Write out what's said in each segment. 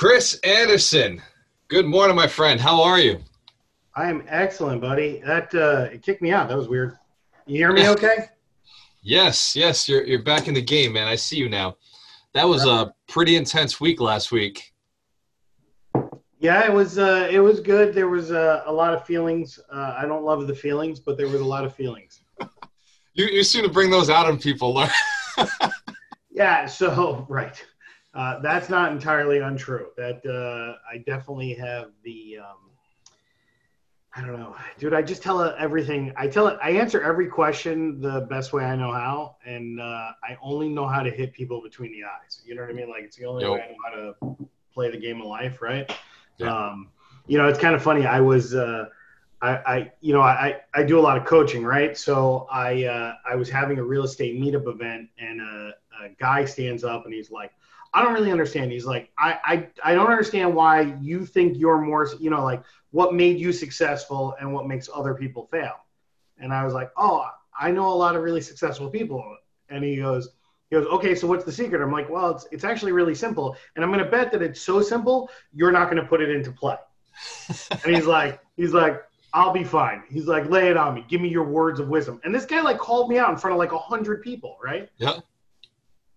Chris Anderson. Good morning, my friend. How are you? I am excellent, buddy. That uh, it kicked me out. That was weird. You hear me okay? Yes, yes. You're you're back in the game, man. I see you now. That was a pretty intense week last week. Yeah, it was. Uh, it was good. There was uh, a lot of feelings. Uh, I don't love the feelings, but there was a lot of feelings. You you seem to bring those out in people. yeah. So right. Uh, that's not entirely untrue. That uh, I definitely have the. Um, I don't know, dude. I just tell everything. I tell it. I answer every question the best way I know how, and uh, I only know how to hit people between the eyes. You know what I mean? Like it's the only yep. way I know how to play the game of life, right? Yeah. Um, you know, it's kind of funny. I was. Uh, I, I, you know, I, I do a lot of coaching, right? So I, uh, I was having a real estate meetup event, and a, a guy stands up and he's like, I don't really understand. He's like, I, I, I don't understand why you think you're more, you know, like what made you successful and what makes other people fail. And I was like, oh, I know a lot of really successful people. And he goes, he goes, okay, so what's the secret? I'm like, well, it's, it's actually really simple. And I'm going to bet that it's so simple, you're not going to put it into play. and he's like, he's like, I'll be fine. He's like, lay it on me. Give me your words of wisdom. And this guy like called me out in front of like a hundred people, right? Yeah.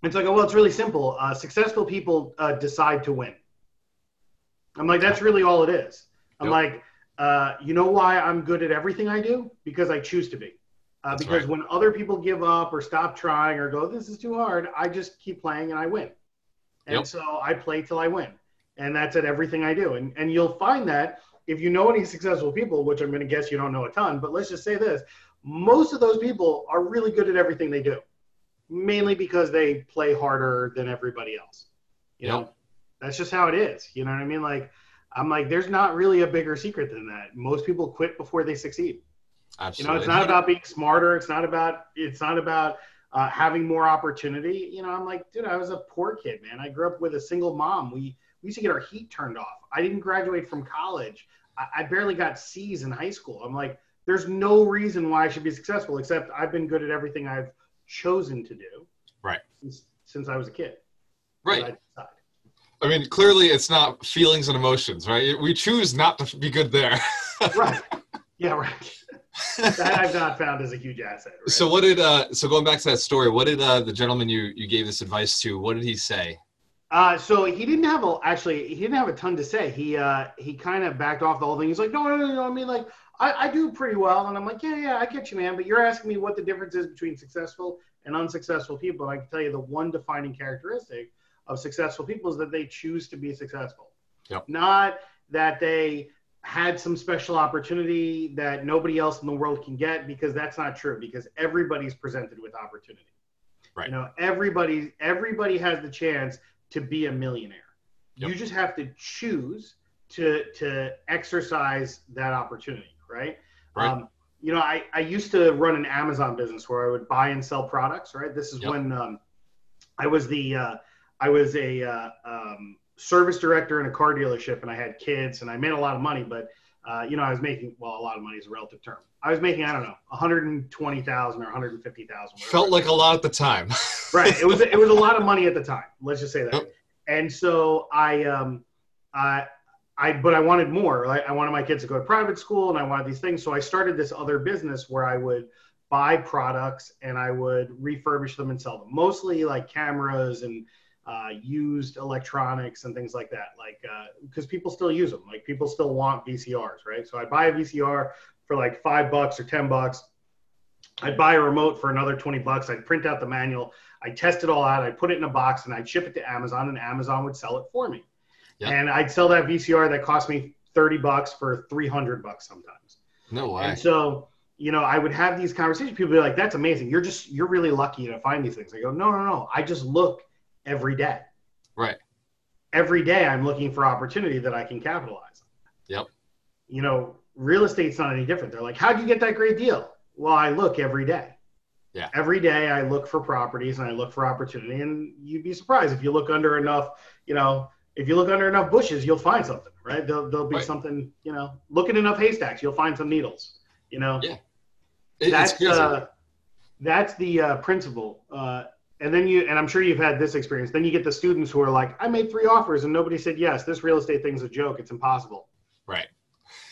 It's like, oh, well, it's really simple. Uh, successful people uh, decide to win. I'm like, that's really all it is. I'm yep. like, uh, you know why I'm good at everything I do? Because I choose to be. Uh, because right. when other people give up or stop trying or go, this is too hard, I just keep playing and I win. And yep. so I play till I win. And that's at everything I do. And, and you'll find that if you know any successful people, which I'm going to guess you don't know a ton, but let's just say this most of those people are really good at everything they do mainly because they play harder than everybody else. You yep. know, that's just how it is. You know what I mean? Like, I'm like, there's not really a bigger secret than that. Most people quit before they succeed. Absolutely. You know, it's not about being smarter. It's not about. It's not about uh, having more opportunity. You know, I'm like, dude, I was a poor kid, man. I grew up with a single mom. We we used to get our heat turned off. I didn't graduate from college. I, I barely got C's in high school. I'm like, there's no reason why I should be successful except I've been good at everything I've chosen to do. Right. Since, since I was a kid. Right. I, I mean, clearly it's not feelings and emotions, right? We choose not to be good there. right. Yeah, right. that I've not found as a huge asset. Right? So what did uh so going back to that story, what did uh the gentleman you you gave this advice to, what did he say? Uh, so he didn't have a actually he didn't have a ton to say. He uh he kind of backed off the whole thing. He's like, no, no, no, no. I mean, like I, I do pretty well. And I'm like, yeah, yeah, I get you, man. But you're asking me what the difference is between successful and unsuccessful people. And I can tell you the one defining characteristic of successful people is that they choose to be successful. Yep. Not that they had some special opportunity that nobody else in the world can get because that's not true because everybody's presented with opportunity. Right. You know, everybody everybody has the chance to be a millionaire. Yep. You just have to choose to to exercise that opportunity right? right. Um, you know, I, I used to run an Amazon business where I would buy and sell products, right? This is yep. when um, I was the uh, I was a uh, um, service director in a car dealership, and I had kids, and I made a lot of money. But uh, you know, I was making well, a lot of money is a relative term. I was making I don't know, one hundred and twenty thousand or one hundred and fifty thousand. Felt like a lot at the time. right. It was it was a lot of money at the time. Let's just say that. Yep. And so I um I I but I wanted more. I, I wanted my kids to go to private school, and I wanted these things. So I started this other business where I would buy products and I would refurbish them and sell them. Mostly like cameras and uh, used electronics and things like that. Like because uh, people still use them. Like people still want VCRs, right? So I buy a VCR for like five bucks or ten bucks. I'd buy a remote for another 20 bucks. I'd print out the manual. I'd test it all out. I'd put it in a box and I'd ship it to Amazon and Amazon would sell it for me. And I'd sell that VCR that cost me 30 bucks for 300 bucks sometimes. No way. And so, you know, I would have these conversations. People be like, that's amazing. You're just, you're really lucky to find these things. I go, no, no, no. I just look every day. Right. Every day I'm looking for opportunity that I can capitalize on. Yep. You know, real estate's not any different. They're like, how'd you get that great deal? Well, I look every day. Yeah. Every day I look for properties and I look for opportunity. And you'd be surprised if you look under enough, you know, if you look under enough bushes, you'll find something, right? There'll, there'll be right. something, you know, look in enough haystacks, you'll find some needles, you know? Yeah. It, that's, uh, that's the uh, principle. Uh, and then you and I'm sure you've had this experience. Then you get the students who are like, I made three offers and nobody said yes. This real estate thing's a joke. It's impossible. Right.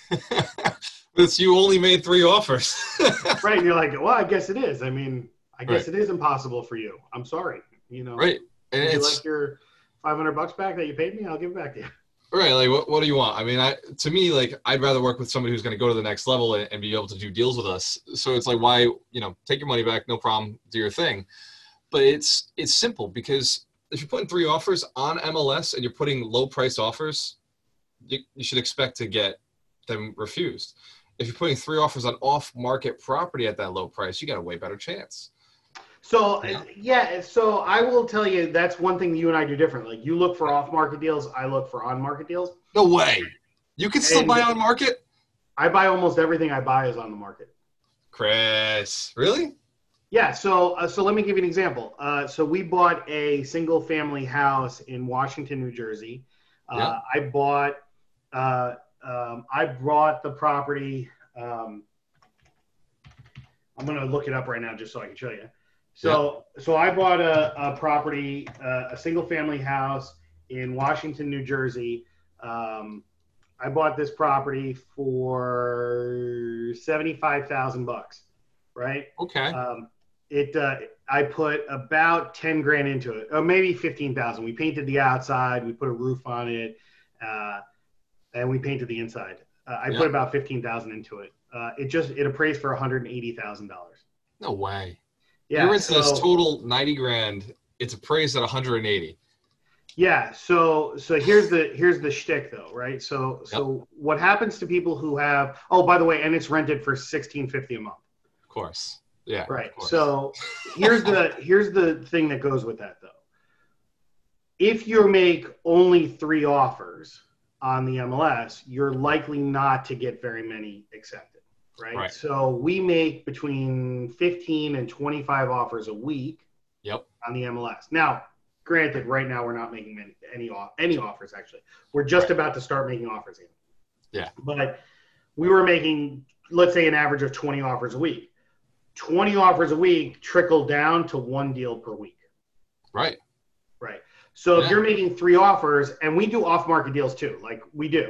it's you only made three offers. right. And you're like, well, I guess it is. I mean, I guess Right. it is impossible for you. I'm sorry. You know, right. And it's like your 500 bucks back that you paid me? I'll give it back to you. right. Like, what, what do you want? I mean, I to me, like, I'd rather work with somebody who's going to go to the next level and, and be able to do deals with us. So it's like, why, you know, take your money back, no problem, do your thing. But it's it's simple because if you're putting three offers on MLS and you're putting low price offers, you, you should expect to get them refused. If you're putting three offers on off market property at that low price, you got a way better chance. So Yeah. yeah. so I will tell you that's one thing that you and I do different. Like you look for off-market deals, I look for on-market deals. No way. You can still And- buy on market? I buy almost everything I buy is on the market. Chris. Really? Yeah. So uh, so let me give you an example. Uh, so we bought a single-family house in Washington, New Jersey. Uh, Yeah. I bought. Uh, um, I brought the property. Um, I'm gonna look it up right now just so I can show you. So so I bought a, a property, uh, a single-family house in Washington, New Jersey. Um, I bought this property for seventy-five thousand bucks, right? Okay. Um, it uh, I put about ten grand into it, or maybe fifteen thousand. We painted the outside, we put a roof on it, uh, and we painted the inside. Uh, I Yeah. put about fifteen thousand into it. Uh, it just it appraised for one hundred and eighty thousand dollars. no way. Yeah, You're this so- total 90 grand. It's appraised at 180. Yeah. So so here's the here's the shtick though, right? So so what happens to people who have? Oh, by the way, and it's rented for sixteen fifty a month. Of course. Yeah. Right. course. So here's the here's the thing that goes with that though. If you make only three offers on the MLS, you're likely not to get very many accepted. Right. Right. So we make between 15 and 25 offers a week Yep. on the MLS. Now, granted, right now we're not making many, any any offers. Actually, we're just Right. about to start making offers again. Yeah. But we were making, let's say, an average of 20 offers a week. 20 offers a week trickle down to one deal per week. Right. Right. So if you're making three offers, and we do off-market deals too, like we do.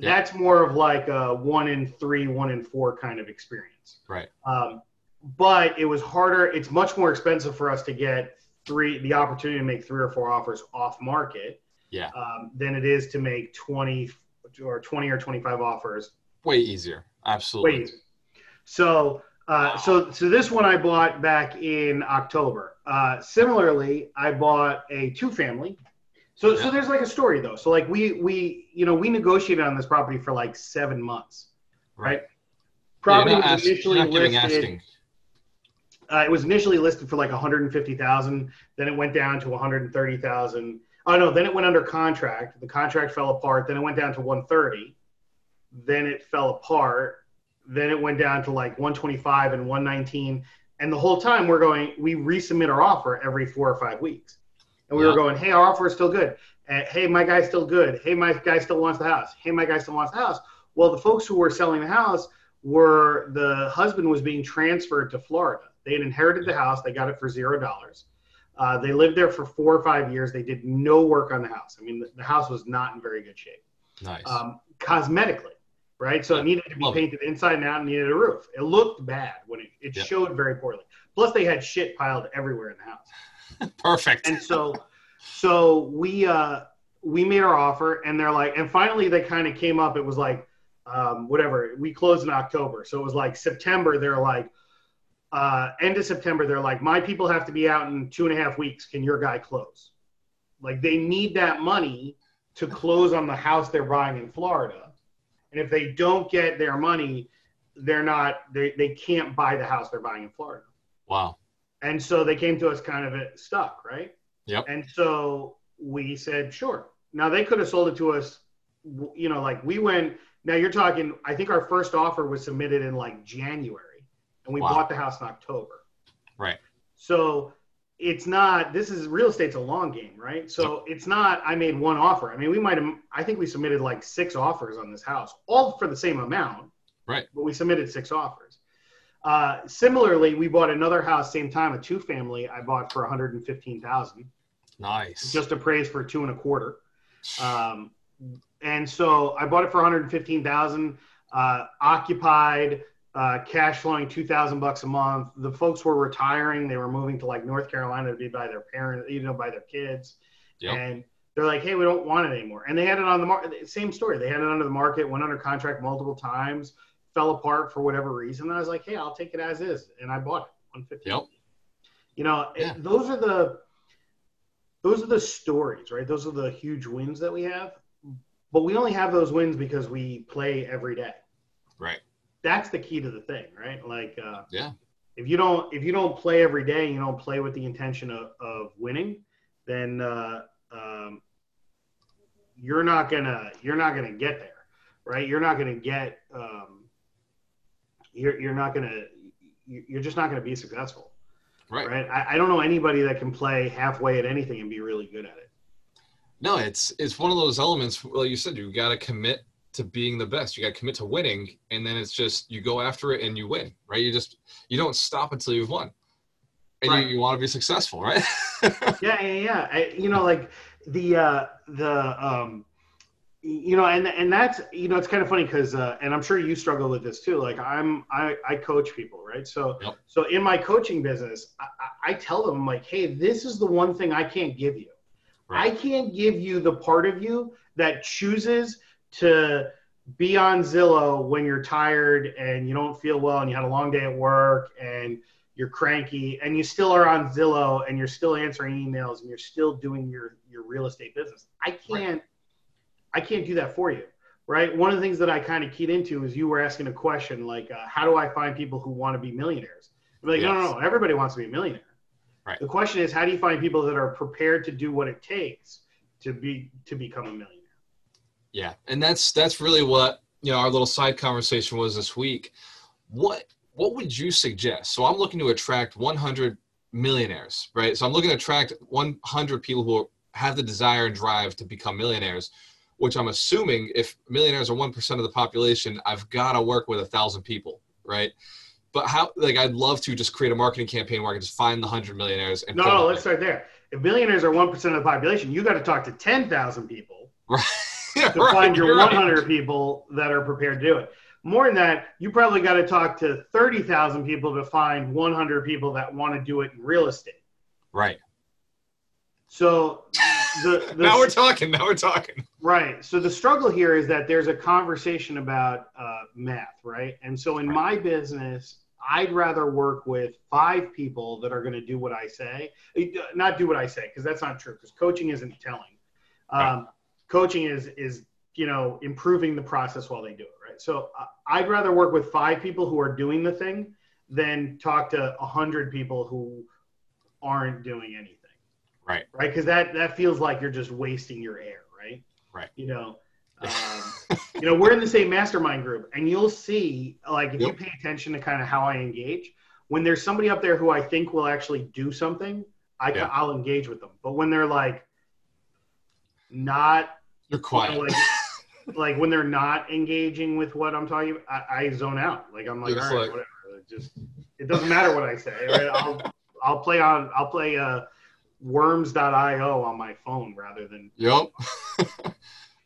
Yeah. That's more of like a one in three, one in four kind of experience. Right. Um, but it was harder. It's much more expensive for us to get three, the opportunity to make three or four offers off market, Yeah. um, than it is to make 20 or 20 or 25 offers Way easier. Absolutely. Way easier. So, uh, so, so this one I bought back in October. Uh, similarly, I bought a two-family. So, so Yeah. there's like a story though. So, like we, we, you know, we negotiated on this property for like seven months. Right. Yeah, Property you're was initially listed. Uh, it was initially listed for like 150,000. Then it went down to 130,000. Oh no, then it went under contract. The contract fell apart. Then it went down to 130. Then it fell apart. Then it went down to like 125 and 119. And the whole time we're going, we resubmit our offer every four or five weeks. And we were going, hey, our offer is still good. Uh, hey, my guy's still good. Hey, my guy still wants the house. Hey, my guy still wants the house. Well, the folks who were selling the house were the husband was being transferred to Florida. They had inherited the house. They got it for zero dollars. Uh, they lived there for four or five years. They did no work on the house. I mean, the, the house was not in very good shape, Nice. um, cosmetically, right? So Yeah. it needed to be Love it. painted inside and out and needed a roof. It looked bad when it, it Yeah. showed very poorly. Plus, they had shit piled everywhere in the house Perfect. and so so we uh we made our offer and they're like and finally they kind of came up. It was like um whatever we closed in october. So it was like september they're like uh end of september they're like my people have to be out in two and a half weeks. Can your guy close? Like they need that money to close on the house they're buying in florida. And if they don't get their money they're not they, they can't buy the house they're buying in florida. Wow. And so they came to us kind of stuck, right? Yep. And so we said, sure. Now they could have sold it to us, you know, like we went. Now you're talking. I think our first offer was submitted in like January, and we Wow. bought the house in October. Right. So it's not. This is real estate's a long game, right? So it's not. I made one offer. I mean, we might have. I think we submitted like six offers on this house, all for the same amount. Right. But we submitted six offers. Uh, similarly, we bought another house same time, a two family. I bought for one hundred and fifteen thousand. Nice. Just appraised for two and a quarter. Um, and so I bought it for one hundred fifteen thousand. Uh, occupied, uh, cash flowing two thousand bucks a month. The folks were retiring; they were moving to like North Carolina to be by their parents, you know, by their kids. Yep. And they're like, "Hey, we don't want it anymore." And they had it on the market. Same story. They had it under the market, went under contract multiple times, fell apart for whatever reason. And I was like, "Hey, I'll take it as is," and I bought it one fifteen. Yep. You know, it- Yeah. those are the those are the stories, right? Those are the huge wins that we have. But we only have those wins because we play every day. Right. That's the key to the thing, right? Like, uh, Yeah. if you don't if you don't play every day, you don't play with the intention of, of winning, then uh, um, you're not gonna you're not gonna get there, right? You're not gonna get um, you're you're not gonna you- you're just not gonna be successful, Right. right? I, I don't know anybody that can play halfway at anything and be really good at it. No, it's it's one of those elements. Like you said, you got to commit to being the best. You got to commit to winning, and then it's just you go after it and you win. Right. You just you don't stop until you've won, and Right. you, you want to be successful, right? yeah, yeah, yeah. I, you know, like the uh, the um, you know, and and that's you know, it's kind of funny because, uh, and I'm sure you struggle with this too. Like I'm, I, I coach people, right? So, Yep. so in my coaching business, I, I I tell them like, hey, this is the one thing I can't give you. I can't give you the part of you that chooses to be on Zillow when you're tired and you don't feel well and you had a long day at work and you're cranky and you still are on Zillow and you're still answering emails and you're still doing your your real estate business. I can't I can't do that for you. Right? One of the things that I kind of keyed into is you were asking a question like uh, how do I find people who want to be millionaires? I'm like, no, no, no, everybody wants to be a millionaire. Right. The question is how do you find people that are prepared to do what it takes to be to become a millionaire? Yeah, and that's that's really what you know our little side conversation was this week. What what would you suggest? So I'm looking to attract 100 millionaires, right? So I'm looking to attract 100 people who have the desire and drive to become millionaires. Which I'm assuming, if millionaires are one percent of the population, I've got to work with a thousand people, right? But how? Like, I'd love to just create a marketing campaign where I can just find the hundred millionaires and No, no, let's start there. If billionaires are one percent of the population, you got to talk to ten thousand people Yeah, to right, find your you're right. 100 people that are prepared to do it. More than that, you probably got to talk to 30,000 people to find 100 people that want to do it in real estate. Right. So the, the Now we're talking. Now we're talking. Right. So the struggle here is that there's a conversation about uh, math, right? And so in Right. my business, I'd rather work with five people that are going to do what I say, Uh, not do what I say, because that's not true. Because coaching isn't telling. Um, Right. Coaching is is you know improving the process while they do it, right? So uh, I'd rather work with five people who are doing the thing than talk to a hundred people who aren't doing anything Right. right? Because that that feels like you're just wasting your air, right? Right. You know, um, you know, we're in the same mastermind group, and you'll see, like, if you pay attention to kind of how I engage, when there's somebody up there who I think will actually do something, I yeah. I'll engage with them. But when they're like not You're you know, quiet. like, like when they're not engaging with what I'm talking about, I, I zone out. Like I'm like, all right, like- whatever. It just it doesn't matter what I say. Right? I'll I'll play on I'll play uh, worms.io on my phone rather than Yep.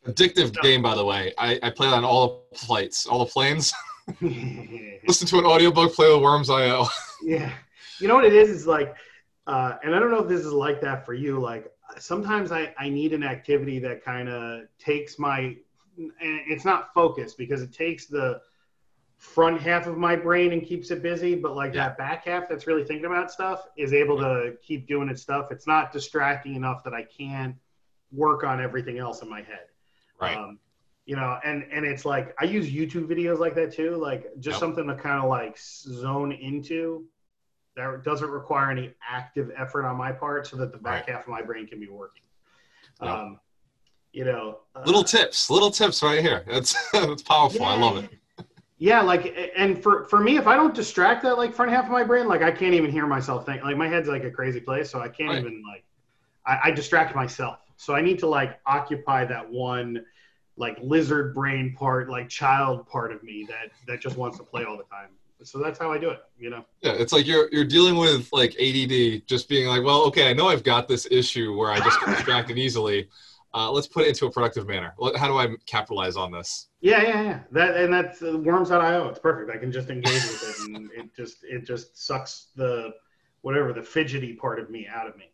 Addictive game, by the way. I, I play on all the flights, all the planes. Listen to an audiobook, play with Worms IO. yeah. You know what it is? Is like, uh, and I don't know if this is like that for you. Like sometimes I, I need an activity that kind of takes my, and it's not focused because it takes the front half of my brain and keeps it busy. But like Yeah. that back half that's really thinking about stuff is able to keep doing its stuff. It's not distracting enough that I can't work on everything else in my head. Right. Um, you know, and and it's like I use YouTube videos like that too, like just Yep. something to kind of like zone into that doesn't require any active effort on my part, so that the back half of my brain can be working. Yep. Um, you know, uh, little tips, little tips right here. That's that's powerful. I love it. Yeah, like, and for for me, if I don't distract that like front half of my brain, like I can't even hear myself think. Like my head's like a crazy place, so I can't Right. even like. I, I distract myself, so I need to like occupy that one, like lizard brain part, like child part of me that that just wants to play all the time. so that's how I do it. You know. Yeah, it's like you're you're dealing with like ADD, just being like, well, okay, I know I've got this issue where I just get distracted easily. Uh, let's put it into a productive manner. How do I capitalize on this? Yeah, yeah, yeah. That and that's uh, worms.io. It's perfect. I can just engage with it, and it just it just sucks the whatever the fidgety part of me out of me.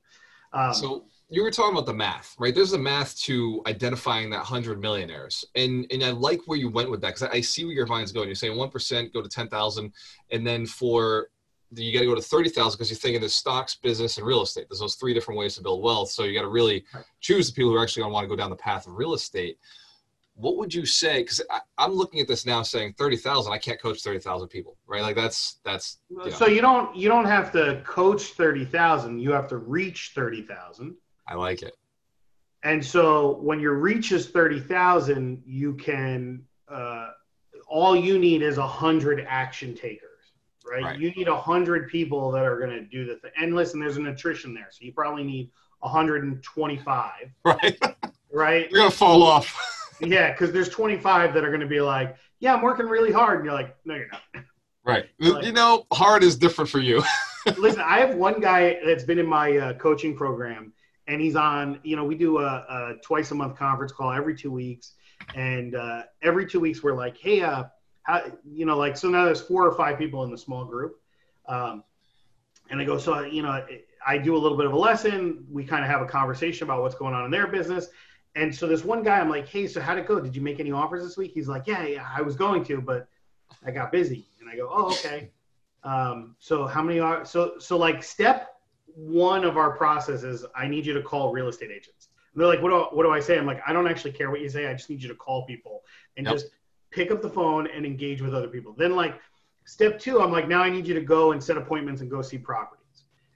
Um, so you were talking about the math, right? There's a math to identifying that hundred millionaires, and and I like where you went with that because I see where your mind's going. You're saying one percent go to ten thousand, and then for you got to go to thirty thousand because you're thinking the stocks, business, and real estate. There's those three different ways to build wealth. So you got to really choose the people who are actually going to want to go down the path of real estate. What would you say? Because I'm looking at this now, saying thirty thousand. I can't coach thirty thousand people, right? Like that's that's. You know. So you don't you don't have to coach thirty thousand. You have to reach thirty thousand I like it. And so when your reach is 30,000, you can, uh, all you need is a hundred action takers, right? right. You need a hundred people that are going to do the thing. And listen, there's an attrition there. So you probably need 125. Right. Right. You're going to fall off. yeah. Cause there's 25 that are going to be like, yeah, I'm working really hard. And you're like, no, you're not. Right. Like, you know, hard is different for you. listen, I have one guy that's been in my uh, coaching program and he's on. You know, we do a, a twice a month conference call every two weeks, and uh, every two weeks we're like, hey, uh, how, you know, like so now there's four or five people in the small group, um, and I go, so you know, I do a little bit of a lesson. We kind of have a conversation about what's going on in their business. And so this one guy, I'm like, hey, so how'd it go? Did you make any offers this week? He's like, yeah, yeah, I was going to, but I got busy. And I go, oh, okay. Um, so how many are so so like step one of our process is I need you to call real estate agents. And they're like, what do, what do I say? I'm like, I don't actually care what you say. I just need you to call people and yep. just pick up the phone and engage with other people. Then like step two, I'm like, now I need you to go and set appointments and go see properties.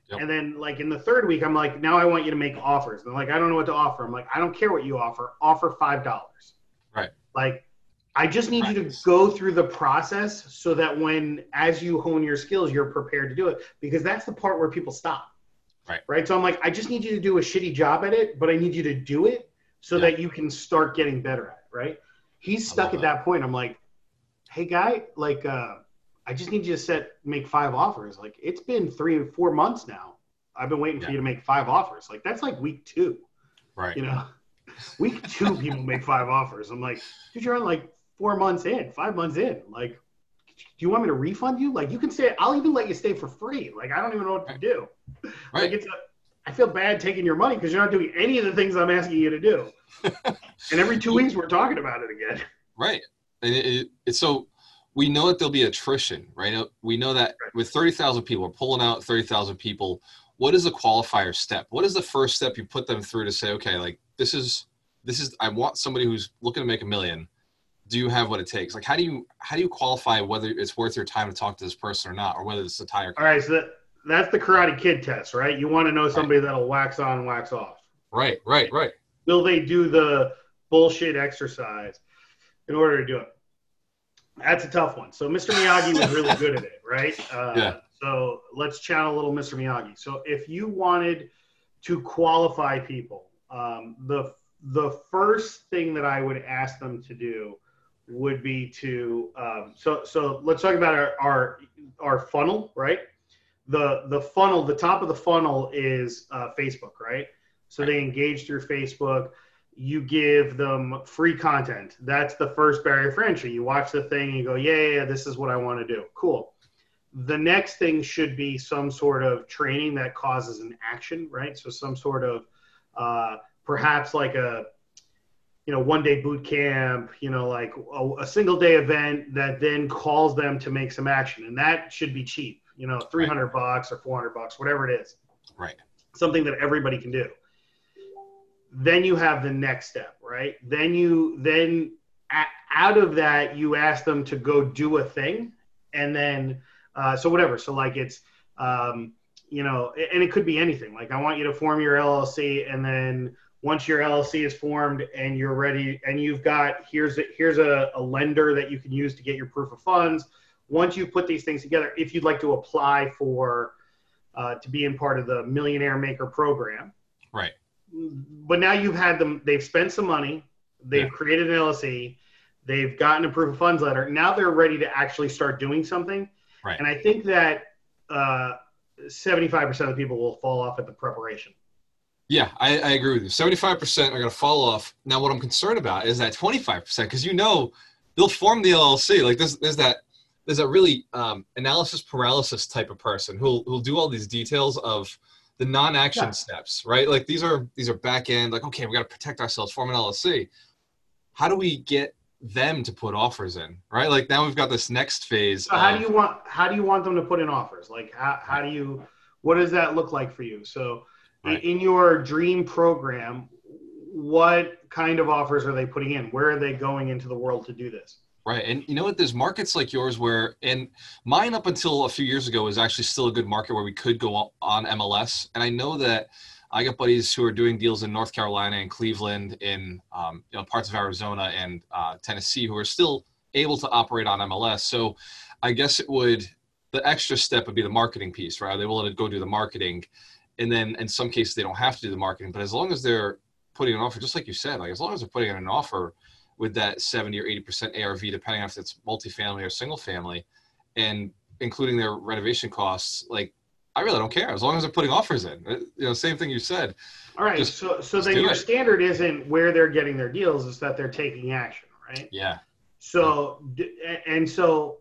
Yep. And then like in the third week, I'm like, now I want you to make offers. And they're like, I don't know what to offer. I'm like, I don't care what you offer. Offer five dollars. Right. Like I just need Practice. you to go through the process so that when as you hone your skills, you're prepared to do it. Because that's the part where people stop. Right. Right. So I'm like, I just need you to do a shitty job at it, but I need you to do it so yeah. that you can start getting better at it. Right. He's stuck at that. that point. I'm like, hey guy, like uh I just need you to set make five offers. Like it's been three or four months now. I've been waiting yeah. for you to make five offers. Like that's like week two. Right. You know, week two people make five offers. I'm like, dude, you're on like four months in, five months in. Like, do you want me to refund you? Like you can stay. I'll even let you stay for free. Like I don't even know what to do. Right. Like it's a, I feel bad taking your money because you're not doing any of the things I'm asking you to do. and every two weeks we're talking about it again. Right. And it, it, it's so we know that there'll be attrition, right? Uh, we know that with 30,000 people, we're pulling out 30,000 people. What is the qualifier step? What is the first step you put them through to say, okay, like this is, this is, I want somebody who's looking to make a million do you have what it takes? Like, how do you how do you qualify whether it's worth your time to talk to this person or not, or whether it's a tire? All right, so that, that's the Karate Kid test, right? You want to know somebody right. that'll wax on, wax off. Right, right, right. Will they do the bullshit exercise in order to do it? That's a tough one. So Mr. Miyagi was really good at it, right? Uh, yeah. So let's channel a little Mr. Miyagi. So if you wanted to qualify people, um, the the first thing that I would ask them to do would be to um, so so let's talk about our, our our funnel right the the funnel the top of the funnel is uh, facebook right? So they engage through facebook. You give them free content. That's the first barrier for entry. You watch the thing and you go yeah, yeah, this is what i want to do. Cool. The next thing should be some sort of training that causes an action right? So some sort of uh, perhaps like a you know, one day boot camp, you know, like a, a, single day event that then calls them to make some action. And that should be cheap, you know, 300 right. bucks or 400 bucks, whatever it is. Right. Something that everybody can do. Then you have the next step, right? Then you, then out of that, you ask them to go do a thing. And then, uh, so whatever. So like it's, um, you know, and it could be anything. Like I want you to form your LLC and then, once your LLC is formed and you're ready and you've got here's a, here's a, a lender that you can use to get your proof of funds. Once you put these things together, if you'd like to apply for uh, to be in part of the Millionaire Maker program, right? But now you've had them; they've spent some money, they've yeah. created an LLC, they've gotten a proof of funds letter. Now they're ready to actually start doing something. Right. And I think that uh, 75% of the people will fall off at the preparation. Yeah, I, I agree with you. Seventy-five percent are going to fall off. Now, what I'm concerned about is that twenty-five percent, because you know they'll form the LLC. Like there's there's that there's a really um, analysis paralysis type of person who'll who'll do all these details of the non-action Yeah. steps, right? Like these are these are back end. Like okay, we got to protect ourselves, form an LLC. How do we get them to put offers in, right? Like now we've got this next phase. So how of- do you want how do you want them to put in offers? Like how, how do you what does that look like for you? So Right. in your dream program, what kind of offers are they putting in? Where are they going into the world to do this? Right. And you know what? There's markets like yours where, and mine up until a few years ago was actually still a good market where we could go on- MLS. And I know that I got buddies who are doing deals in North Carolina and Cleveland, in um, you know parts of Arizona and uh, Tennessee, who are still able to operate on MLS. So I guess it would the extra step would be the marketing piece, right? They willing to go do the marketing? And then in some cases they don't have to do the marketing, but as long as they're putting an offer, just like you said, like as long as they're putting in an offer with that 70 or 80% ARV, depending on if it's multifamily or single family, and including their renovation costs, like I really don't care as long as they're putting offers in. Uh, You know, same thing you said. All right. Just- so so then your it. standard isn't where they're getting their deals, it's that they're taking action, right? Yeah. So d- and so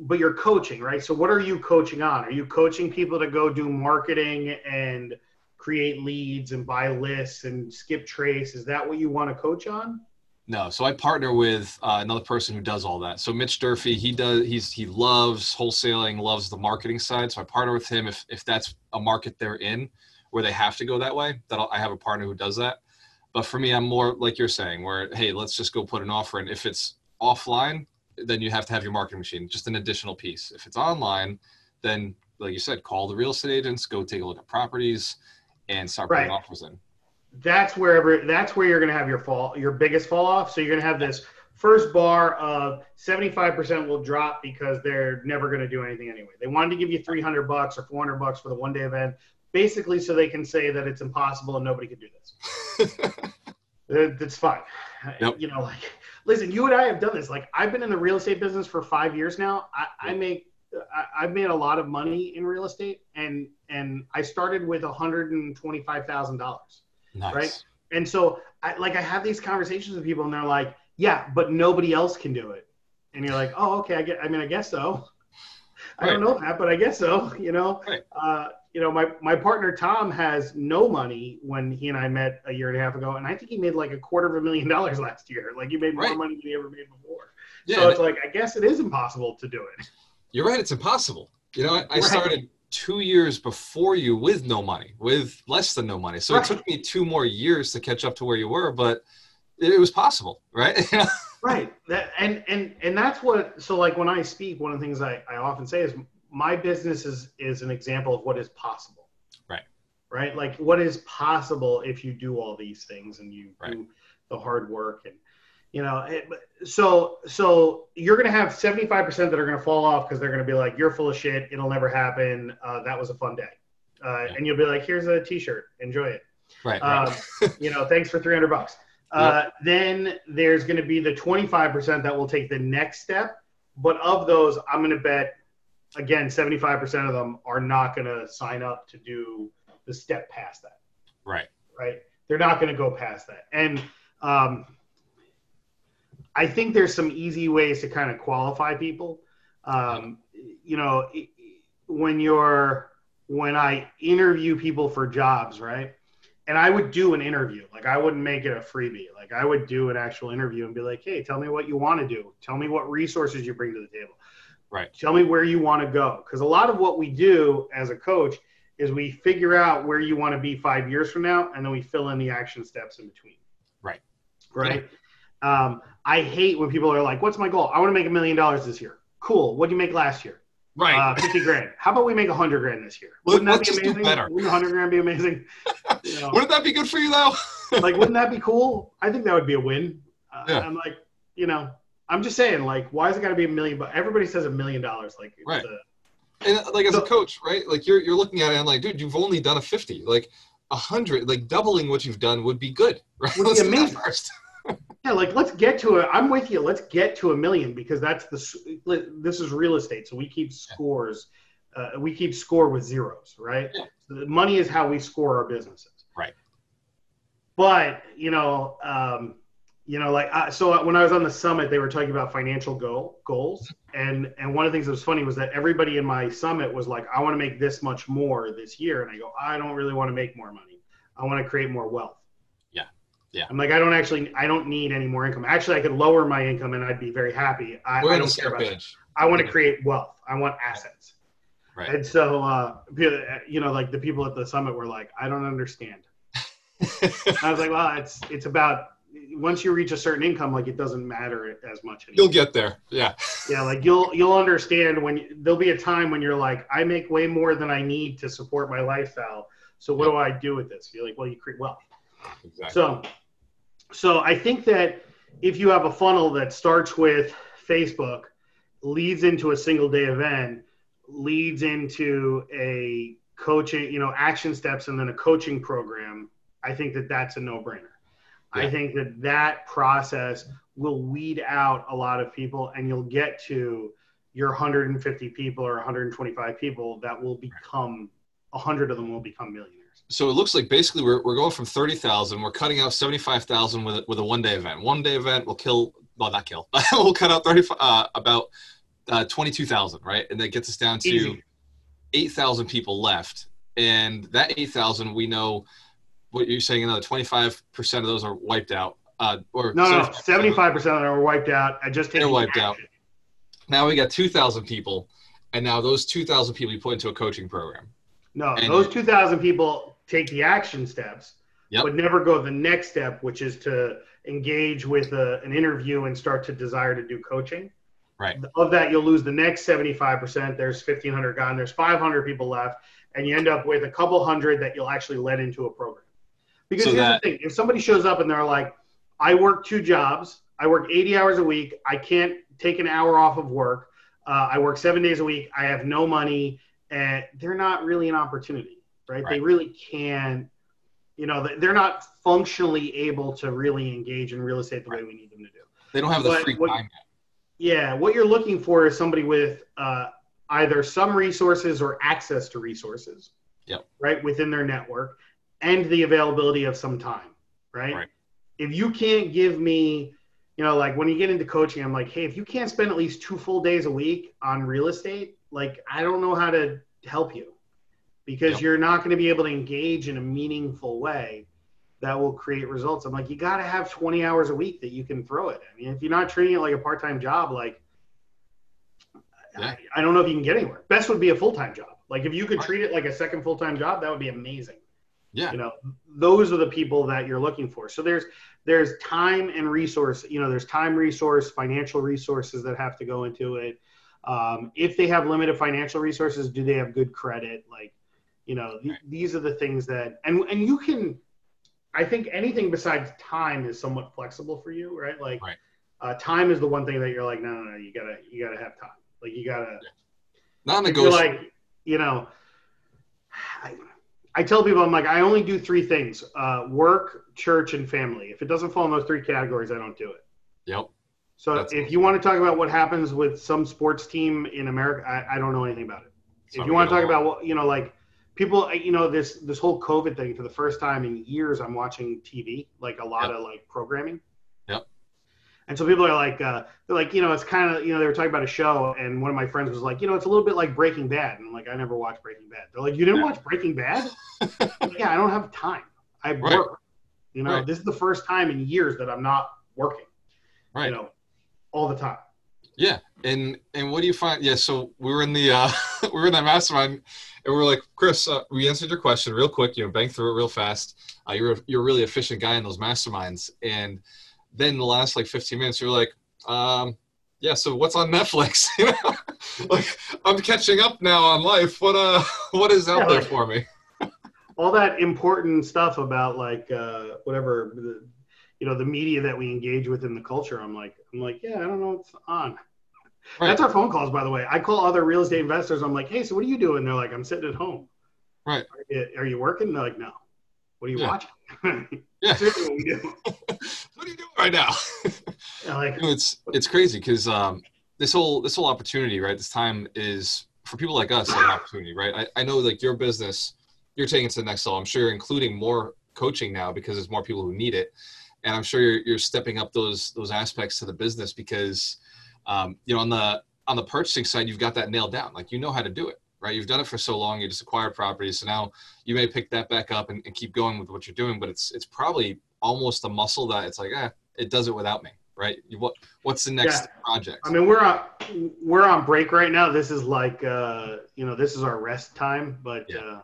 but you're coaching, right? So what are you coaching on? Are you coaching people to go do marketing and create leads and buy lists and skip trace? Is that what you want to coach on? No, so I partner with uh, another person who does all that. So Mitch Durfee, he does he's he loves wholesaling, loves the marketing side. So I partner with him if if that's a market they're in where they have to go that way. That I'll- have a partner who does that. But for me, I'm more like you're saying, where hey, let's just go put an offer in. If it's offline, then you have to have your marketing machine, just an additional piece. If it's online, then like you said, call the real estate agents, go take a look at properties, and start putting Right. offers in. That's wherever that's where you're going to have your fall your biggest fall off. So you're going to have this first bar of 75% will drop because they're never going to do anything anyway. They wanted to give you 300 bucks or 400 bucks for the one day event, basically so they can say that it's impossible and nobody can do this. That- That's fine. Yep. You know, like, listen, you and I have done this. Like, I've been in the real estate business for five years now. I, I make, I, I've made a lot of money in real estate, and and I started with one hundred and twenty five thousand dollars. Nice. Right. And so, I like, I have these conversations with people, and they're like, "Yeah, but nobody else can do it." And you're like, "Oh, okay. I get. I mean, I guess so. I don't know that, but I guess so. You know." Right. Uh, you know, my, my partner Tom has no money when he and I met a year and a half ago, and I think he made like a quarter of a million dollars last year. Like he made more Right. money than he ever made before. Yeah, so it's like I guess it is impossible to do it. You're right. It's impossible. You know, I, I started two years before you with no money, with less than no money. So Right. it took me two more years to catch up to where you were, but it, was possible, right? Right. That and and and that's what. So like when I speak, one of the things I, I often say is my business is is an example of what is possible. Right. Right. Like what is possible if you do all these things and you Right. do the hard work and you know it, so so you're going to have 75% that are going to fall off because they're going to be like you're full of shit it'll never happen uh, that was a fun day uh, Yeah. and you'll be like here's a t-shirt enjoy it right. right. um, you know, thanks for 300 bucks. Uh, then there's going to be the 25% that will take the next step. But of those, I'm going to bet, again, 75% of them are not going to sign up to do the step past that, right. right? They're not going to go past that. And um, I think there's some easy ways to kind of qualify people. Um, you know, when you're, when I interview people for jobs, right? and I would do an interview. Like I wouldn't make it a freebie. Like I would do an actual interview and be like, "Hey, tell me what you want to do. Tell me what resources you bring to the table. Right. Tell me where you want to go." Because a lot of what we do as a coach is we figure out where you want to be five years from now, and then we fill in the action steps in between. Right. Right. Um, I hate when people are like, "What's my goal? I want to make a million dollars this year." Cool. What did you make last year? Right. Uh, Fifty grand. How about we make a hundred grand this year? Wouldn't that let's be just do amazing? Wouldn't hundred grand be amazing? You know? Wouldn't that be good for you though? like wouldn't that be cool i think that would be a win uh, Yeah. i'm like you know i'm just saying like why is it got to be a million but everybody says a million dollars like it's Right. a- And uh, like as a coach, right? Like you're you're looking at it and like, dude, you've only done a fifty. Like a hundred, like doubling what you've done would be good, right? Would be that amazing. first. Yeah, like let's get to it. I'm with you. Let's get to a million because that's the this is real estate, so we keep scores. Uh, we keep score with zeros, right? Yeah. The money is how we score our businesses. Right. But you know, um, you know, like uh, so when I was on the summit, they were talking about financial goal goals, and and one of the things that was funny was that everybody in my summit was like, I want to make this much more this year, and I go, I don't really want to make more money. I want to create more wealth. Yeah. I'm like, I don't actually, I don't need any more income. Actually, I could lower my income and I'd be very happy. I, I don't care about page. I want to create wealth. I want assets. Right. And so, uh, you know, like the people at the summit were like, I don't understand. I was like, well, it's it's about once you reach a certain income, like it doesn't matter as much anymore. You'll get there. Yeah. yeah, like you'll you'll understand when you, there'll be a time when you're like, I make way more than I need to support my lifestyle. So what Yep. do I do with this? You're like, well, you create wealth. Exactly. So, so I think that if you have a funnel that starts with Facebook, leads into a single day event, leads into a coaching, you know, action steps, and then a coaching program, I think that that's a no brainer. I think that that process will weed out a lot of people, and you'll get to your 150 people or 125 people that will become 100 of them will become millionaires. So it looks like basically we're, we're going from 30,000, we're cutting out 75,000 with, a- with a one day event. One day event will kill, well, not kill, we'll cut out 30, uh, about uh, 22,000, right? And that gets us down to 8,000 people left. And that 8,000, we know what you're saying, another 25% of those are wiped out. Uh, or No, no, 75%. 75 of them are wiped out. I just They're wiped out. Now we got 2,000 people. And now those 2,000 people you put into a coaching program. No, And- those 2,000 people take the action steps, Yep. but never go the next step, which is to engage with a, an interview and start to desire to do coaching. Right. Of that, you'll lose the next 75%. There's 1,500 gone. There's 500 people left, and you end up with a couple hundred that you'll actually let into a program. Because So here's that- the thing: if somebody shows up and they're like, "I work two jobs. I work 80 hours a week. I can't take an hour off of work. Uh, I work seven days a week. I have no money," and they're not really an opportunity, right? They really can't. You know, they're not functionally able to really engage in real estate the way we need them to do. They don't have the But free what- time. Yeah, what you're looking for is somebody with uh, either some resources or access to resources, Yep. right, within their network, and the availability of some time, right? Right. If you can't give me, you know, like when you get into coaching, I'm like, hey, if you can't spend at least two full days a week on real estate, like I don't know how to help you because Yep. you're not going to be able to engage in a meaningful way that will create results. I'm like, you got to have 20 hours a week that you can throw it. I mean, if you're not treating it like a part time job, like, Yeah. I, I don't know if you can get anywhere. Best would be a full time job. Like, if you could treat it like a second full time job, that would be amazing. Yeah. You know, those are the people that you're looking for. So there's there's time and resource. You know, there's time, resource, financial resources that have to go into it. Um, if they have limited financial resources, do they have good credit? Like, you know, th- these are the things that, and and you can, I think anything besides time is somewhat flexible for you, right? Like, Right. uh, time is the one thing that you're like, no, no, no, you gotta, you gotta have time. Like, you gotta, Not if you're negotiable. like, you know, I, I tell people, I'm like, I only do three things: uh, work, church, and family. If it doesn't fall in those three categories, I don't do it. Yep. So That's if you want to talk about what happens with some sports team in America, I, I don't know anything about it. If you want to talk about what you know, like people, you know, this this whole COVID thing for the first time in years, I'm watching TV, like a lot Yep. of like programming. Yep. And so people are like, uh, they're like, you know, it's kind of, you know, they were talking about a show, and one of my friends was like, you know, it's a little bit like Breaking Bad, and I'm like, I never watched Breaking Bad. They're like, you didn't Yeah. watch Breaking Bad? Like, yeah, I don't have time. I Right. work. You know, Right. this is the first time in years that I'm not working. Right. You know, all the time. Yeah, and and what do you find? Yeah, so we were in the uh, we were in that mastermind, and we're like, Chris, uh, we answered your question real quick. You know, bang through it real fast. Uh, you're a, you're a really efficient guy in those masterminds, and then the last like 15 minutes, you're like, um, yeah. So what's on Netflix? you know, like I'm catching up now on life. What uh, what is out Yeah, there like- for me? all that important stuff about like uh, whatever the, you know the media that we engage with in the culture i'm like i'm like yeah i don't know what's on Right. that's our phone calls by the way i call other real estate investors i'm like hey so what are you doing they're like i'm sitting at home Right. are you, are you working they're like no what are you Yeah. watching Yeah. Seriously, what we do what are you doing right now. Yeah, like, You know, it's it's crazy because um, this whole this whole opportunity, right? This time is for people like us an opportunity, right? I, I know like your business, you're taking it to the next level. I'm sure you're including more coaching now because there's more people who need it, and I'm sure you're, you're stepping up those those aspects to the business because um, you know on the on the purchasing side you've got that nailed down. Like you know how to do it, right? You've done it for so long. You just acquired property, so now you may pick that back up and, and keep going with what you're doing. But it's it's probably almost a muscle that it's like, eh, it does it without me, right? You, what what's the next Yeah. project? I mean, we're on we're on break right now. This is like uh, you know, this is our rest time, but Yeah. uh,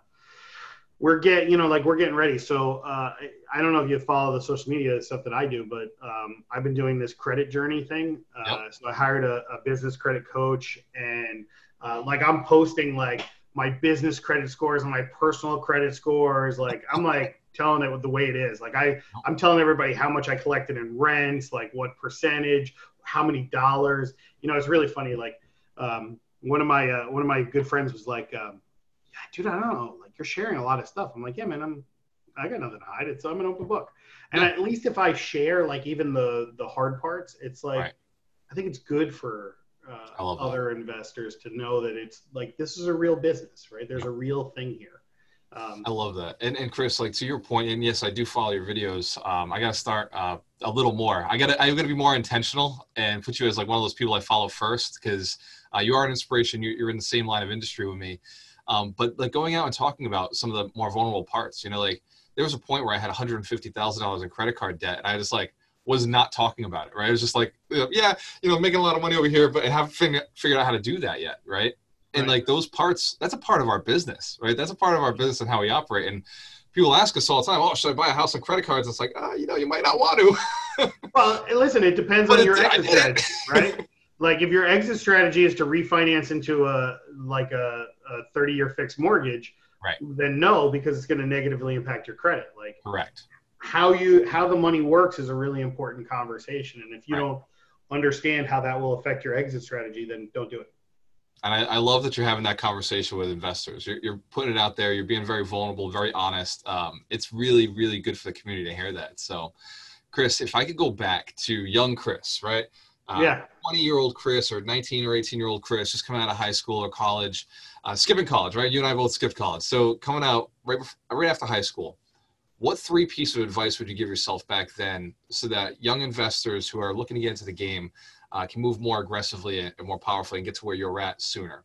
we're get you know like we're getting ready. So uh, I- don't know if you follow the social media stuff that I do, but um, I've been doing this credit journey thing. Uh, So I hired a, a business credit coach, and uh, like I'm posting like my business credit scores and my personal credit scores. Like I'm like telling it with the way it is. Like I I'm telling everybody how much I collected in rents, like what percentage, how many dollars. You know, it's really funny. Like um, one of my uh, one of my good friends was like, um, "Yeah, dude, I don't know. Like sharing a lot of stuff." I'm like, "Yeah, man, I'm I got nothing to hide. It's I'm an open book." And Yeah. at least if I share like even the the hard parts, it's like Right. I think it's good for uh, love that. other investors to know that it's like this is a real business, right? There's a real thing here. Um, I love that. And, and Chris, like to your point, and yes, I do follow your videos. Um, I got to start uh, a little more. I got to, I'm going to be more intentional and put you as like one of those people I follow first because uh, you are an inspiration. You're, you're in the same line of industry with me. Um, but like going out and talking about some of the more vulnerable parts, you know, like there was a point where I had $150,000 in credit card debt and I just like was not talking about it. Right. It was just like, yeah, you know, making a lot of money over here, but I haven't figured, figured out how to do that yet. Right and Right. like those parts that's a part of our business right that's a part of our business and how we operate and people ask us all the time oh should i buy a house on credit cards it's like ah you know you might not want to Well, listen, it depends But on your exit strategy, right? like if your exit strategy is to refinance into a like a, a 30 year fixed mortgage, Right. then no, because it's going to negatively impact your credit. Like correct how you how the money works is a really important conversation, and if you Right. don't understand how that will affect your exit strategy, then don't do it. and I, I love that you're having that conversation with investors you're, you're putting it out there you're being very vulnerable very honest um, it's really really good for the community to hear that so chris if i could go back to young chris right uh, yeah, 20 year old Chris or 19 or 18 year old Chris just coming out of high school or college, uh, skipping college, right? You and I both skipped college. So coming out right, bef- right after high school, what three pieces of advice would you give yourself back then so that young investors who are looking to get into the game uh, can move more aggressively and and more powerfully and get to where you're at sooner?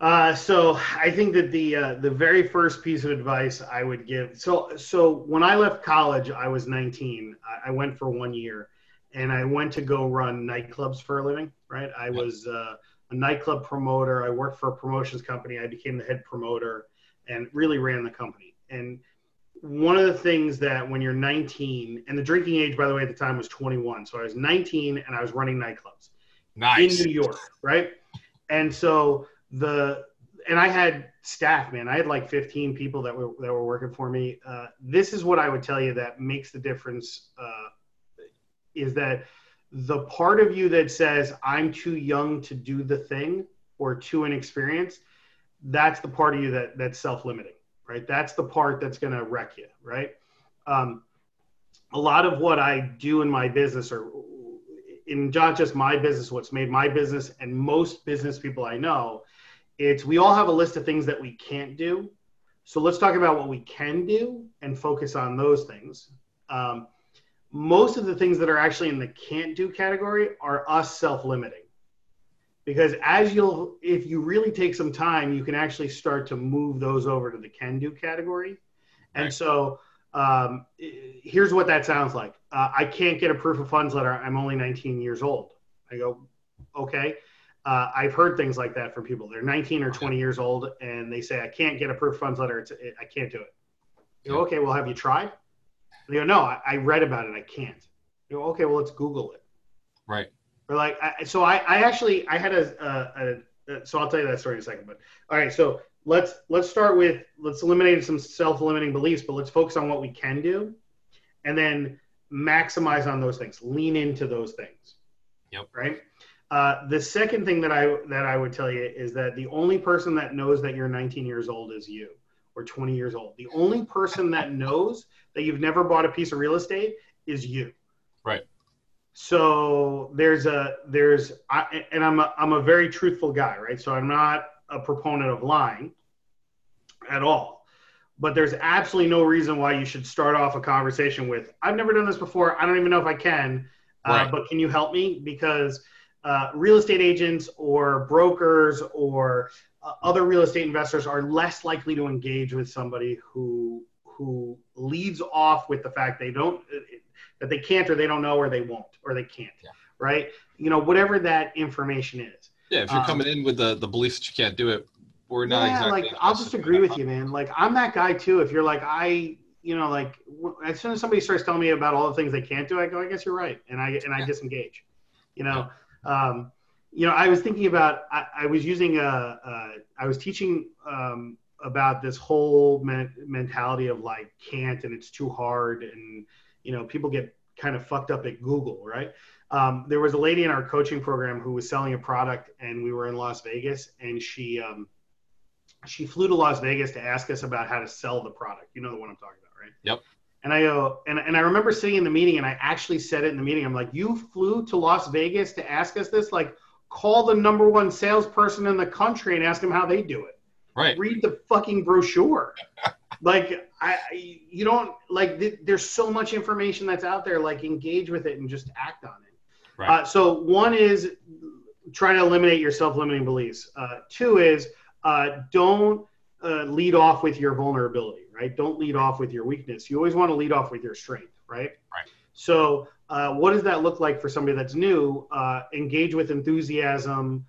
Uh, so I think that the uh, the very first piece of advice I would give. So so when I left college, I was 19. I, I went for one year, and I went to go run nightclubs for a living. Right. I was uh, a nightclub promoter. I worked for a promotions company. I became the head promoter, and really ran the company. And one of the things that when you're 19, and the drinking age, by the way, at the time was 21. So I was 19, and I was running nightclubs Nice. in New York, right? And so the and I had staff, man. I had like 15 people that were that were working for me. Uh, this is what I would tell you that makes the difference. Uh, is that the part of you that says I'm too young to do the thing or too inexperienced? That's the part of you that that's self-limiting, right? That's the part that's going to wreck you, right? Um, a lot of what I do in my business or in not just my business, what's made my business and most business people I know, it's we all have a list of things that we can't do. So let's talk about what we can do and focus on those things. Um, most of the things that are actually in the can't do category are us self limiting. Because as you'll, if you really take some time, you can actually start to move those over to the can do category. And Right. so um, here's what that sounds like. Uh, I can't get a proof of funds letter. I'm only 19 years old. I go, okay. Uh, I've heard things like that from people. They're 19 or 20 years old, and they say, I can't get a proof of funds letter. It's, I can't do it. You go, okay, well, have you tried? They go, no, I, I read about it. I can't. You go, okay, well, let's Google it. Right. Or like, I, so I, I actually, I had a, a, a, so I'll tell you that story in a second. But all right, so let's let's start with let's eliminate some self-limiting beliefs, but let's focus on what we can do, and then maximize on those things. Lean into those things. Yep. Right. Uh, the second thing that I that I would tell you is that the only person that knows that you're 19 years old is you, or 20 years old. The only person that knows that you've never bought a piece of real estate is you. Right. So there's a there's I, and I'm a, I'm a very truthful guy, right? So I'm not a proponent of lying at all. But there's absolutely no reason why you should start off a conversation with I've never done this before. I don't even know if I can, uh, right. but can you help me? Because uh, real estate agents or brokers or uh, other real estate investors are less likely to engage with somebody who who leads off with the fact they don't that they can't or they don't know or they won't or they can't yeah. right? You know whatever that information is. Yeah if you're um, coming in with the the belief that you can't do it we're not yeah, exactly like i'll just agree with you man. Like i'm that guy too. If you're like i you know like as soon as somebody starts telling me about all the things they can't do i go i guess you're right and i and i disengage you know? Yeah. um you know i was thinking about i, I was using a, a i was teaching um about this whole men- mentality of like can't and it's too hard and you know people get kind of fucked up at google right um, there was a lady in our coaching program who was selling a product and we were in las vegas and she um, she flew to las vegas to ask us about how to sell the product you know the one i'm talking about right yep and I go, and, and I remember sitting in the meeting and I actually said it in the meeting. I'm like, you flew to Las Vegas to ask us this? Like, call the number one salesperson in the country and ask them how they do it. Right. Read the fucking brochure. like I, you don't like. Th- there's so much information that's out there. Like engage with it and just act on it. Right. Uh, so one is trying to eliminate your self-limiting beliefs. Uh, two is uh, don't uh, lead off with your vulnerability. Right. Don't lead off with your weakness. You always want to lead off with your strength. Right. Right. So uh, what does that look like for somebody that's new? Uh, engage with enthusiasm.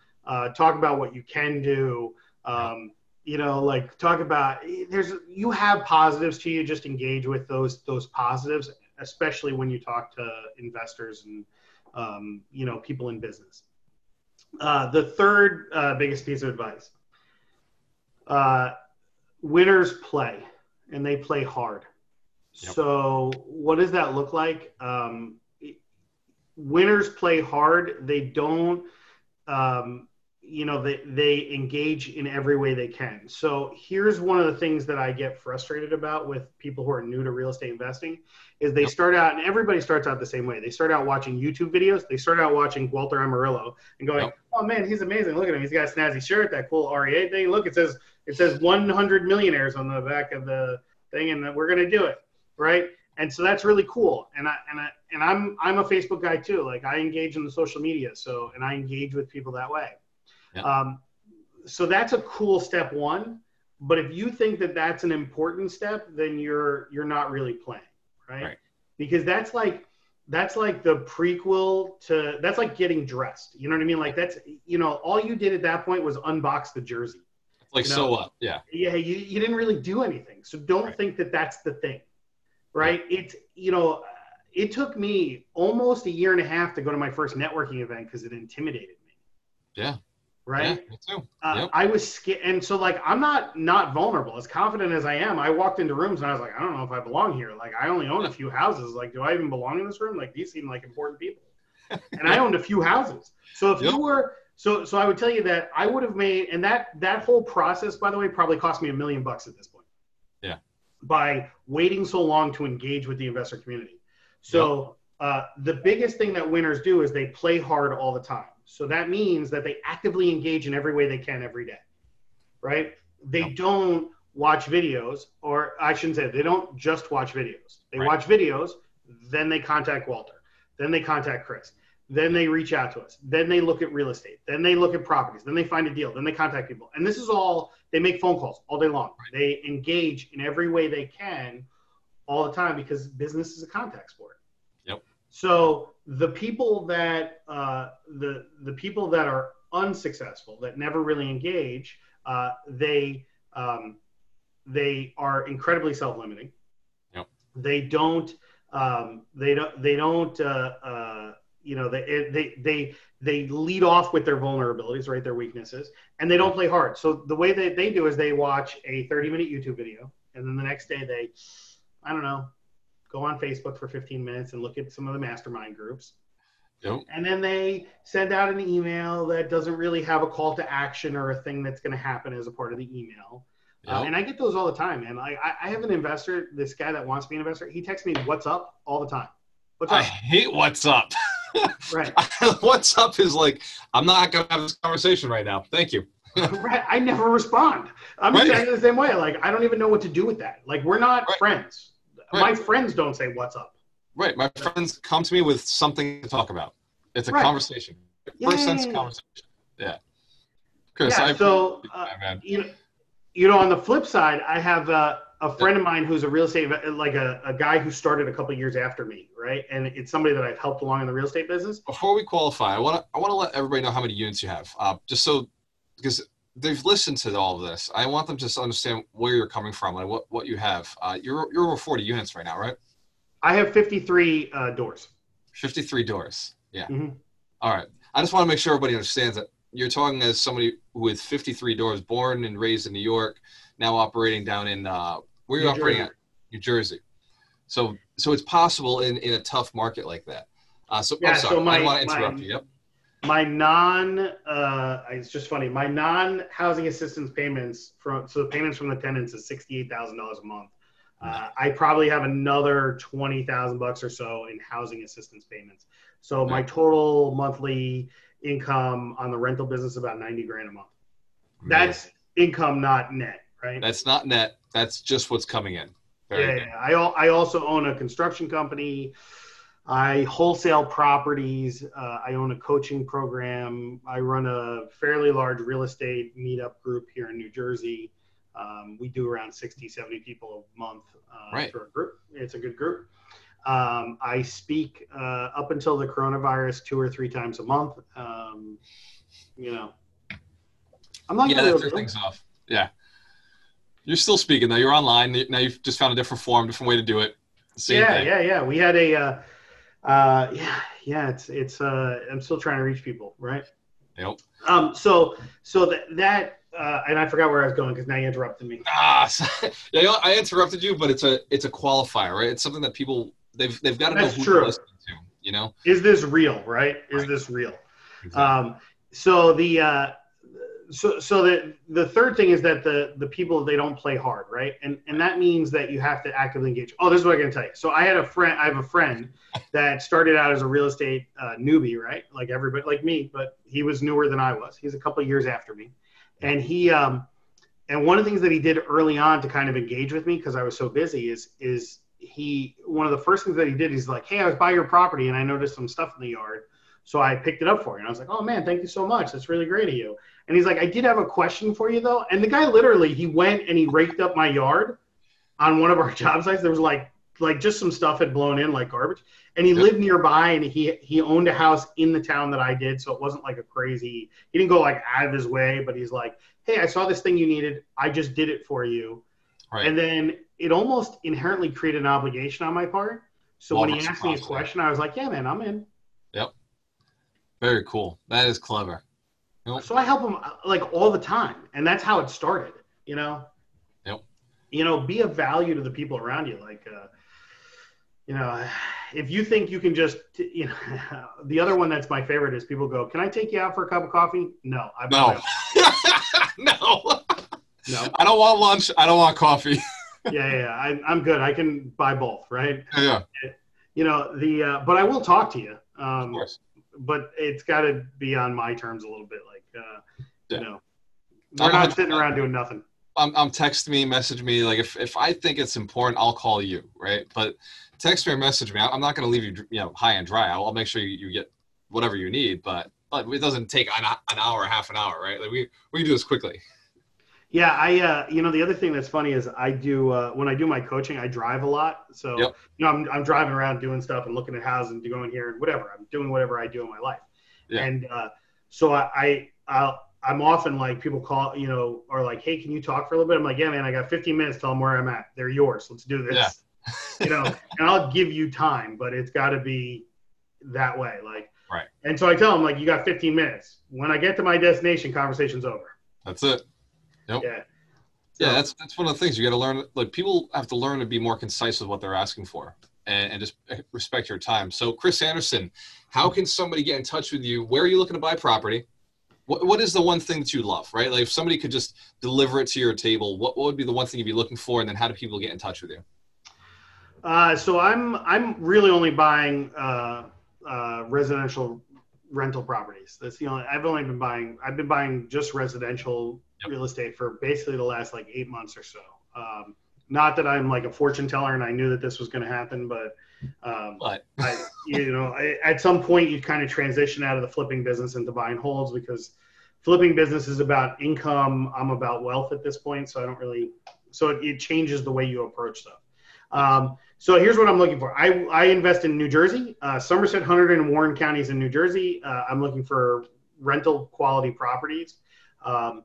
talk about what you can do. Um, you know like talk about there's you have positives to you just engage with those those positives especially when you talk to investors and um, you know people in business uh, the third uh, biggest piece of advice uh, winners play and they play hard yep. so what does that look like um, winners play hard. They don't um, you know they, they engage in every way they can. So here's one of the things that i get frustrated about with people who are new to real estate investing is they start out and everybody starts out the same way. They start out watching youtube videos. They start out watching walter amarillo and going yep. oh man he's amazing. Look at him. He's got a snazzy shirt that cool rea thing. Look it says it says 100 millionaires on the back of the thing and that we're going to do it right and so that's really cool and i and i and i'm i'm a facebook guy too like i engage in the social media so and i engage with people that way yeah. Um, so that's a cool step one. But if you think that that's an important step, then you're you're not really playing, right? right. Because that's like that's like the prequel to that's like getting dressed. You know what I mean? Like that's you know all you did at that point was unbox the jersey. Like you know? so what? Yeah. Yeah, you, you didn't really do anything. So don't right. think that that's the thing, right? It's you know it took me almost a year and a half to go to my first networking event because it intimidated me. Yeah right? Yeah, me too. Uh, yep. I was scared, and so like I'm not not vulnerable. As confident as I am, I walked into rooms and I was like, I don't know if I belong here. Like I only own a few houses. Like, do I even belong in this room? Like these seem like important people, and I owned a few houses. So if yep. you were so so, I would tell you that I would have made, and that that whole process, by the way, probably cost me a million bucks at this point. By waiting so long to engage with the investor community. So. Yep. Uh, the biggest thing that winners do is they play hard all the time. So that means that they actively engage in every way they can every day, right? They don't watch videos, or I shouldn't say they don't just watch videos. They right. watch videos, then they contact Walter, then they contact Chris, then they reach out to us, then they look at real estate, then they look at properties, then they find a deal, then they contact people. And this is all, they make phone calls all day long. Right. They engage in every way they can all the time because business is a contact sport. Yep. So the people that uh, the the people that are unsuccessful that never really engage, uh, they um, they are incredibly self-limiting. Yep. They don't um, they don't they don't uh, uh you know they they they they lead off with their vulnerabilities right their weaknesses and they don't play hard so the way that they do is they watch a 30 minute youtube video and then the next day they i don't know go on Facebook for 15 minutes and look at some of the mastermind groups. Yep. And then they send out an email that doesn't really have a call to action or a thing that's going to happen as a part of the email. Uh, yep. And I get those all the time, man. I, I have an investor, this guy that wants to be an investor. He texts me, "What's up?" all the time. What's I hate what's up. right. what's up is like I'm not gonna have this conversation right now. Thank you. right. I never respond. I'm Right. exactly the same way. Like I don't even know what to do with that. Like we're not Right. friends. Right. My friends don't say what's up. Right. My friends come to me with something to talk about. It's a conversation. First sense conversation. Yeah. Chris, Yeah, I so, uh, you know, you know, on the flip side, I have uh, a friend of mine who's a real estate, like a, a guy who started a couple years after me, right? And it's somebody that I've helped along in the real estate business. Before we qualify, I want to I want to let everybody know how many units you have, uh, just so because they've listened to all of this. I want them to understand where you're coming from, like what what you have. Uh, you're you're over 40 units right now, right? I have 53 uh, doors. 53 doors. Yeah. Mhm. All right. I just want to make sure everybody understands that you're talking as somebody with 53 doors, born and raised in New York, now operating down in uh, where you New operating Jersey. at? New Jersey. So so it's possible in in a tough market like that. Uh, so Yeah, I'm sorry. so my- I don't want to my- you. Yep. My non, uh, it's just funny. My non-housing assistance payments from so the payments from the tenants is sixty-eight thousand dollars a month. Uh, I probably have another twenty thousand bucks or so in housing assistance payments. So my total monthly income on the rental business about ninety grand a month. That's income, not net, right? That's not net. That's just what's coming in. Very yeah, good. I, I also own a construction company. I wholesale properties. Uh, I own a coaching program. I run a fairly large real estate meetup group here in New Jersey. Um, we do around 60, 70 people a month uh, Right. for a group. It's a good group. Um, I speak uh, up until the coronavirus two or three times a month. Um, you know, I'm not Yeah, gonna that threw things off. Yeah. You're still speaking though. You're online. Now you've just found a different form, different way to do it. Same yeah, thing. yeah, yeah. We had a, uh, uh, yeah, yeah. It's it's. Uh, I'm still trying to reach people, right? Yep. Um. So so that that uh, and I forgot where I was going because now you interrupted me. Ah, so- yeah. I interrupted you, but it's a it's a qualifier, right? It's something that people they've they've got to know who true. to. You know. Is this real? Right? Is Right. this real? Exactly. Um. So the uh, so so the the third thing is that the the people they don't play hard, right? And and that means that you have to actively engage. Oh, this is what I'm gonna tell you. So I had a friend. I have a friend that started out as a real estate uh, newbie, right? Like everybody, like me, but he was newer than I was. He's a couple years after me, and he um, and one of the things that he did early on to kind of engage with me because I was so busy is is he one of the first things that he did he's like, hey, I was by your property and I noticed some stuff in the yard, so I picked it up for you. And I was like, oh man, thank you so much. That's really great of you. And he's like, I did have a question for you though. And the guy literally he went and he raked up my yard on one of our job sites. There was like like just some stuff had blown in like garbage and he lived nearby and he he owned a house in the town that I did so it wasn't like a crazy he didn't go like out of his way but he's like hey I saw this thing you needed I just did it for you Right. and then it almost inherently created an obligation on my part so when he asked me a question I was like yeah man I'm in Yep. Very cool. That is clever. Nope. so I help him uh, like all the time and that's how it started you know Yep. you know be of value to the people around you like uh you know if you think you can just you know the other one that's my favorite is people go can i take you out for a cup of coffee no i No. no. no I don't want lunch. I don't want coffee. yeah yeah, yeah. I, i'm good i can buy both right yeah. you know the uh, but i will talk to you Of um course. but it's got to be on my terms a little bit like uh Yeah. you know we're I'm not sitting around doing nothing I'm, I'm text me, message me. Like if, if I think it's important, I'll call you, right? But text me or message me. I'm not going to leave you, you know, high and dry. I'll, I'll make sure you, you get whatever you need, but but it doesn't take an, an hour, half an hour, right? Like we we can do this quickly. Yeah, I uh, you know the other thing that's funny is I do uh, when I do my coaching, I drive a lot. So Yep. you know I'm I'm driving around doing stuff and looking at houses and going here and whatever. I'm doing whatever I do in my life. Yeah. And uh, so I, I I'll, I'm often like people call you know are like, hey, can you talk for a little bit? I'm like, yeah, man, I got 15 minutes. Tell them where I'm at. They're yours. Let's do this. Yeah. you know, and I'll give you time, but it's got to be that way. Like Right. And so I tell them like, you got 15 minutes. When I get to my destination, conversation's over. That's it. Yep. Yeah. Yeah, that's that's one of the things you got to learn. Like people have to learn to be more concise with what they're asking for, and, and just eh, respect your time. So, Chris Anderson, how can somebody get in touch with you? Where are you looking to buy property? What what is the one thing that you love? Right, like if somebody could just deliver it to your table, what what would be the one thing you'd be looking for? And then how do people get in touch with you? Uh, so I'm I'm really only buying uh, uh, residential rental properties. That's the only. I've only been buying. I've been buying just residential Yep. real estate for basically the last like eight months or so. Um, not that I'm like a fortune teller and I knew that this was going to happen, but um, But I, you know, I, at some point you kind of transition out of the flipping business into buying holds because flipping business is about income. I'm about wealth at this point, so I don't really. So it, it changes the way you approach stuff. Um, so here's what I'm looking for. I, I invest in New Jersey, uh, Somerset, Hunter, and Warren counties in New Jersey. Uh, I'm looking for rental quality properties. Um,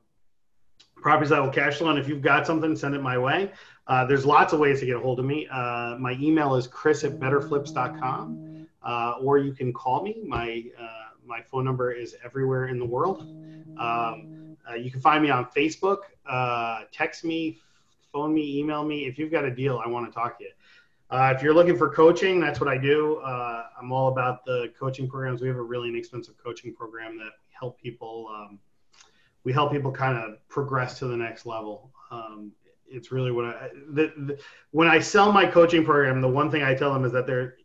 properties that will cash flow. And if you've got something, send it my way. Uh, there's lots of ways to get a hold of me. Uh, my email is chris at betterflips.com, uh, or you can call me. My uh, my phone number is everywhere in the world. Um, uh, you can find me on Facebook. Uh, text me, phone me, email me. If you've got a deal, I want to talk to you. If you're looking for coaching, that's what I do. I'm all about the coaching programs. We have a really inexpensive coaching program that help people. Um, we help people kind of progress to the next level. Um, it's really what I the, the, when I sell my coaching program, the one thing I tell them is that they're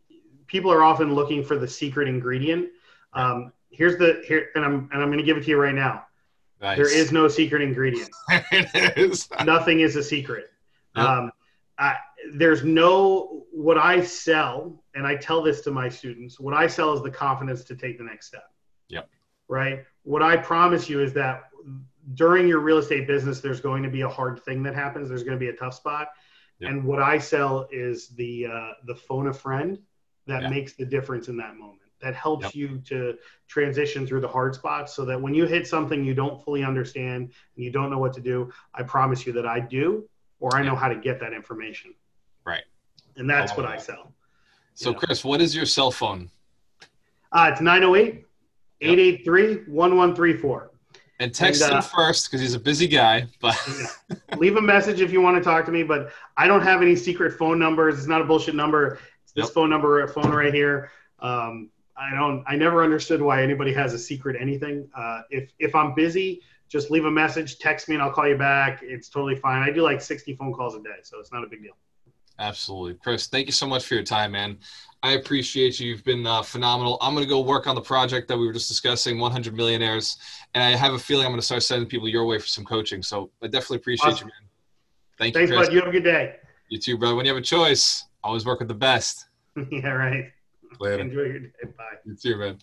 people are often looking for the secret ingredient. Um, here's the here, and I'm and I'm going to give it to you right now. nice. There is no secret ingredient. is. Nothing is a secret. Yep. Um, I, there's no what I sell, and I tell this to my students. What I sell is the confidence to take the next step. Yep. Right. What I promise you is that during your real estate business, there's going to be a hard thing that happens. There's going to be a tough spot, Yep. and what I sell is the uh, the phone a friend that Yeah. makes the difference in that moment. That helps Yep. you to transition through the hard spots, so that when you hit something you don't fully understand and you don't know what to do, I promise you that I do, or I know how to get that information. Right. And that's I what love I sell. So, Yeah. Chris, what is your cell phone? Uh, it's 908 883 1134. And text And, uh, him first because he's a busy guy. But Leave a message if you want to talk to me, but I don't have any secret phone numbers. It's not a bullshit number. It's this Yep. phone number, phone right here. Um, I don't. I never understood why anybody has a secret anything. Uh, if if I'm busy, just leave a message, text me, and I'll call you back. It's totally fine. I do like 60 phone calls a day, so it's not a big deal. Absolutely. Chris, thank you so much for your time, man. I appreciate you. You've been uh, phenomenal. I'm going to go work on the project that we were just discussing, 100 Millionaires. And I have a feeling I'm going to start sending people your way for some coaching. So I definitely appreciate Awesome. you, man. Thank Thanks, you, Chris. bud. You have a good day. You too, brother. When you have a choice, always work with the best. yeah, right. Later. Enjoy your day. Bye. You too, man.